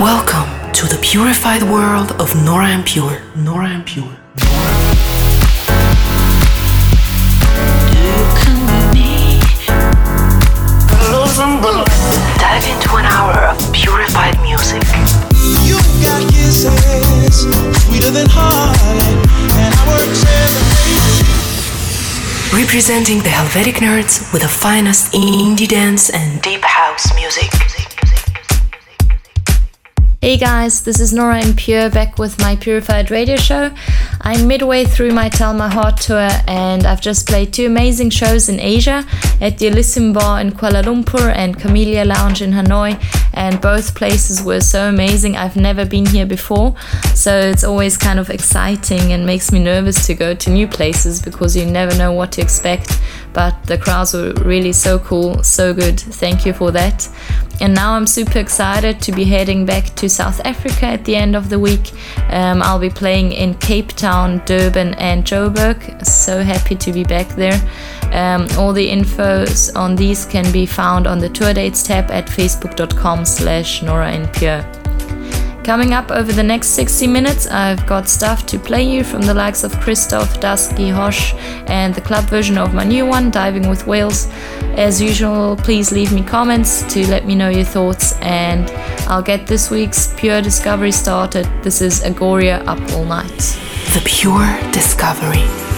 Welcome to the purified world of Nora En Pure. Nora En Pure. Dive into an hour of purified music. You got kisses sweeter than heartache, and I work Representing the Helvetic nerds with the finest indie dance and deep house music. Hey guys, this is Nora En Pure back with my Purified Radio Show. I'm midway through my Tell My Heart tour and I've just played two amazing shows in Asia at the Elysium Bar in Kuala Lumpur and Camellia Lounge in Hanoi, and both places were so amazing. I've never been here before, so it's always kind of exciting and makes me nervous to go to new places because you never know what to expect. But the crowds were really so cool, so good. Thank you for that. And now I'm super excited to be heading back to South Africa at the end of the week. Um, I'll be playing in Cape Town, Durban, and Joburg. So happy to be back there. Um, all the infos on these can be found on the tour dates tab at facebook.com slash Nora En Pure. Coming up over the next 60 minutes, I've got stuff to play you from the likes of Christoph, Dusky, Hosh, and the club version of my new one, Diving with Whales. As usual, please leave me comments to let me know your thoughts, and I'll get this week's Pure Discovery started. This is Agoria Up All Night. The Pure Discovery.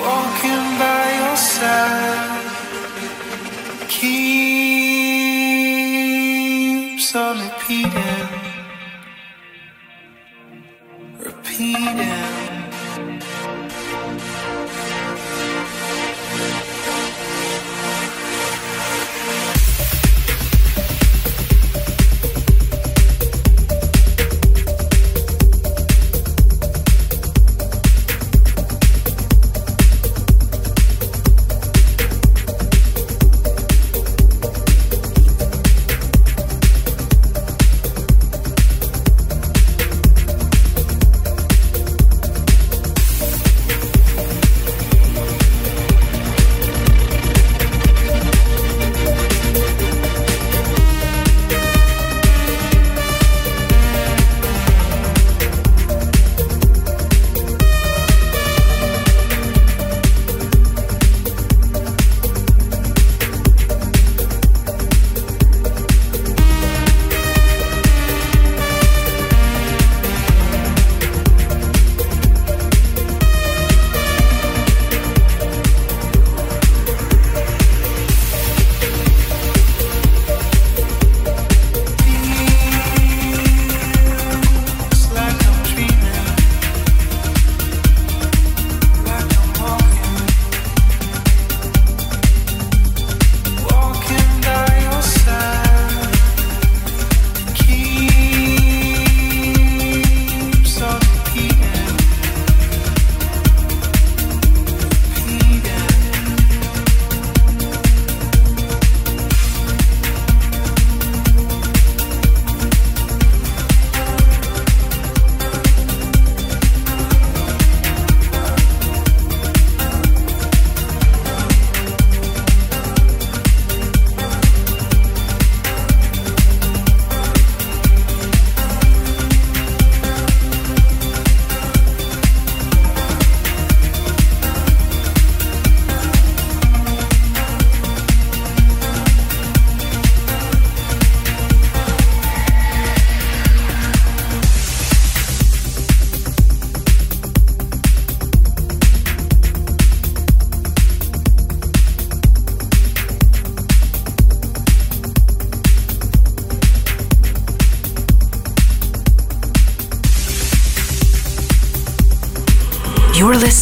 walking by your side. Keep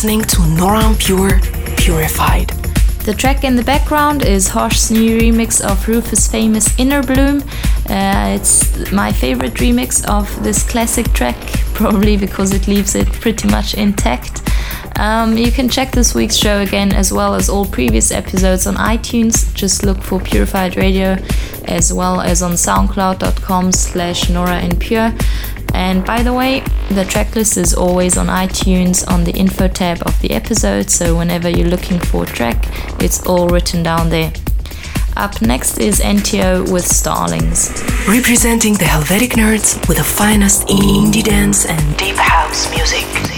listening to Nora En Pure Purified. The track in the background is Hosh's new remix of Rufus' famous Innerbloom. Uh, it's my favorite remix of this classic track, probably because it leaves it pretty much intact. Um, you can check this week's show again as well as all previous episodes on iTunes. Just look for Purified Radio as well as on soundcloud.com slash Nora En Pure. And by the way, the tracklist is always on iTunes on the info tab of the episode, so whenever you're looking for a track, it's all written down there. Up next is NTO with Starlings. Representing the Helvetic nerds with the finest indie dance and deep house music.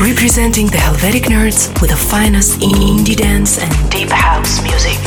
Representing the Helvetic nerds with the finest indie dance and deep house music.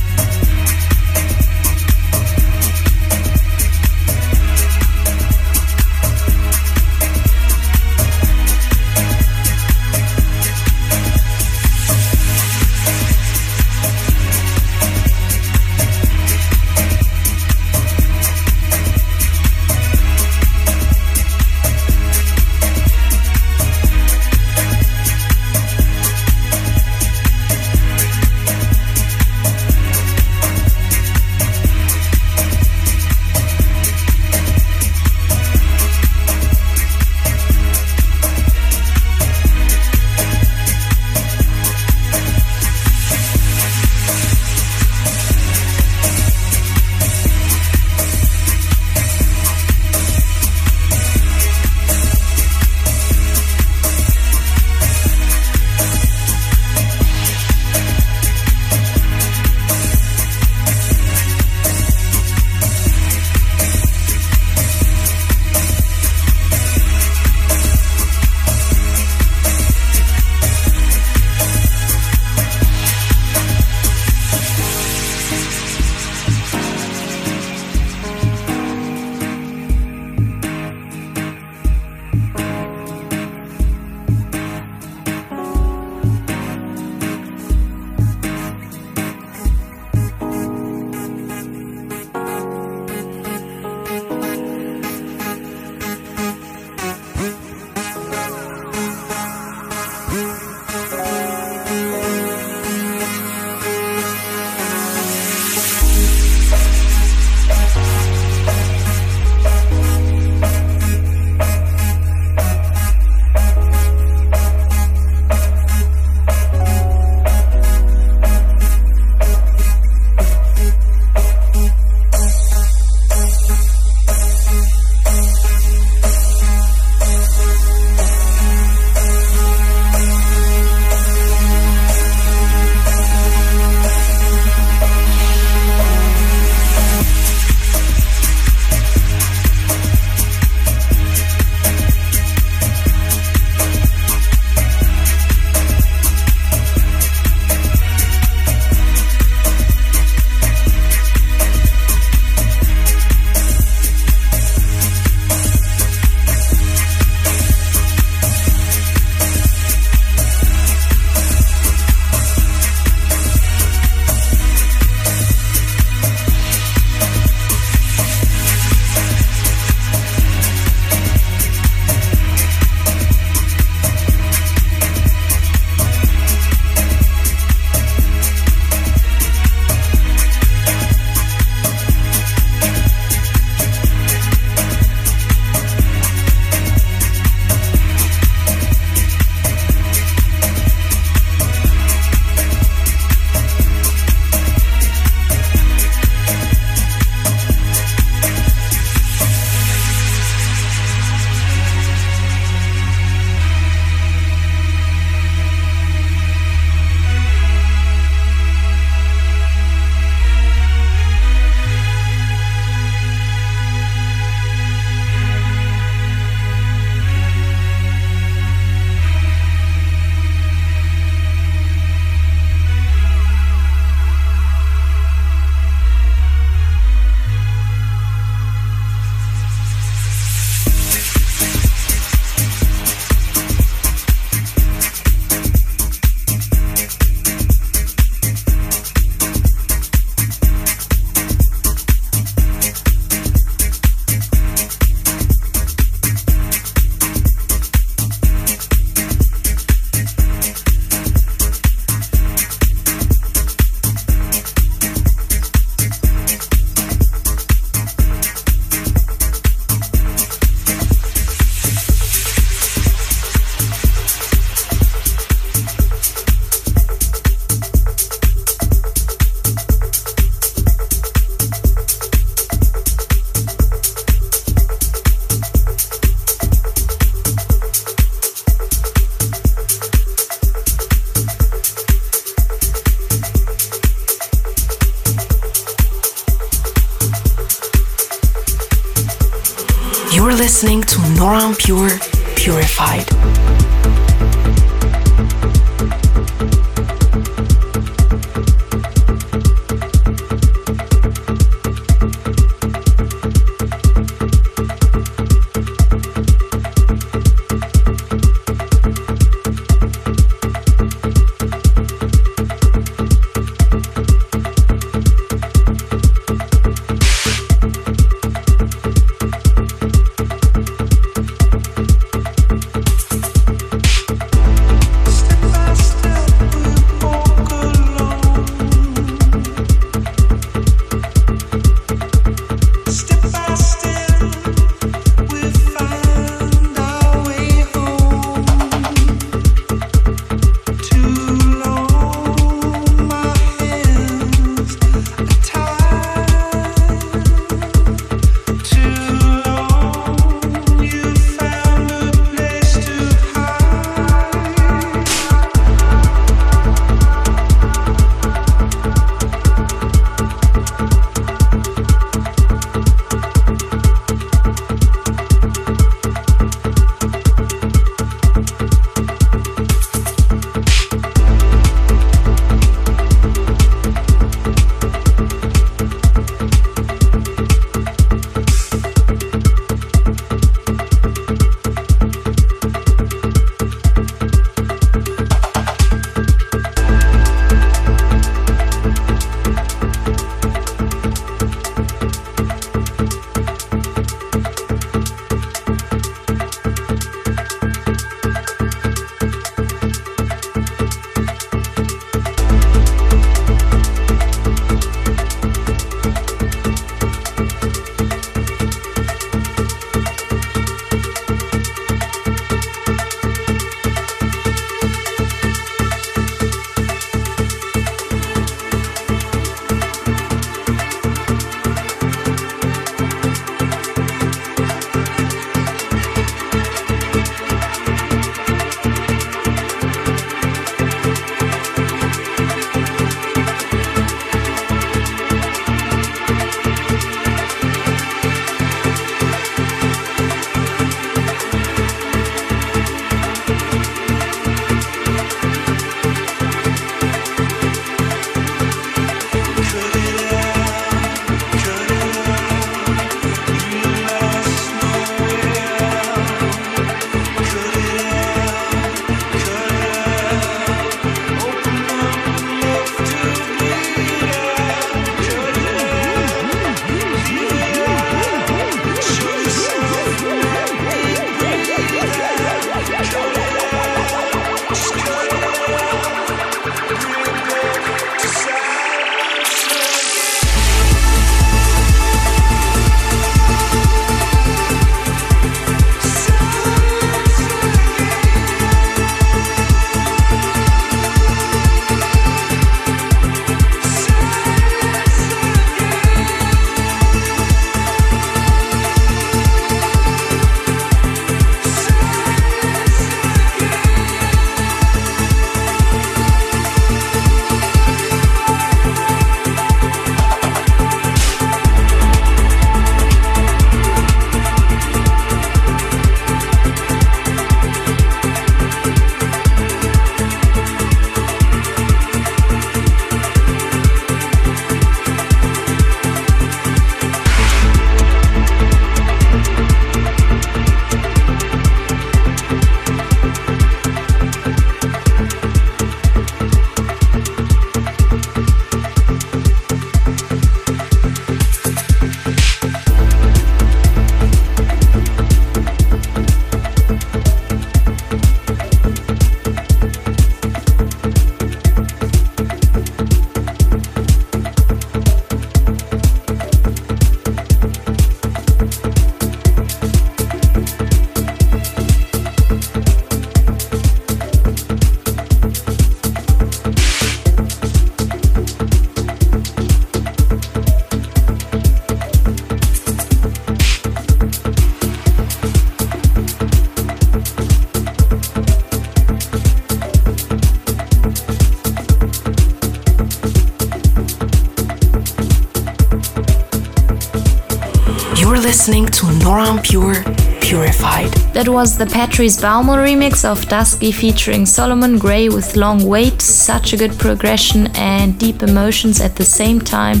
Listening to Nora En Pure Purified. That was the Patrice Baumel remix of Dusky featuring Solomon Grey with Long Wait. Such a good progression and deep emotions at the same time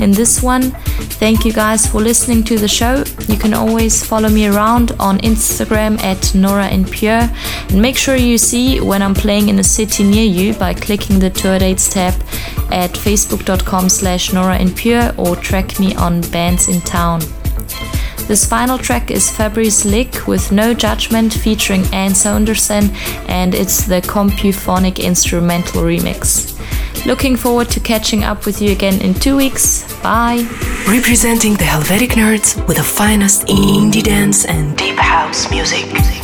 in this one. Thank you guys for listening to the show. You can always follow me around on Instagram at Nora En Pure. And make sure you see when I'm playing in a city near you by clicking the tour dates tab at facebook.com slash Nora En Pure or track me on Bandsintown. This final track is Fabrice Lig with No Judgment featuring Anne Saunderson and it's the Compuphonic instrumental remix. Looking forward to catching up with you again in two weeks. Bye. Representing the Helvetic nerds with the finest indie dance and deep house music.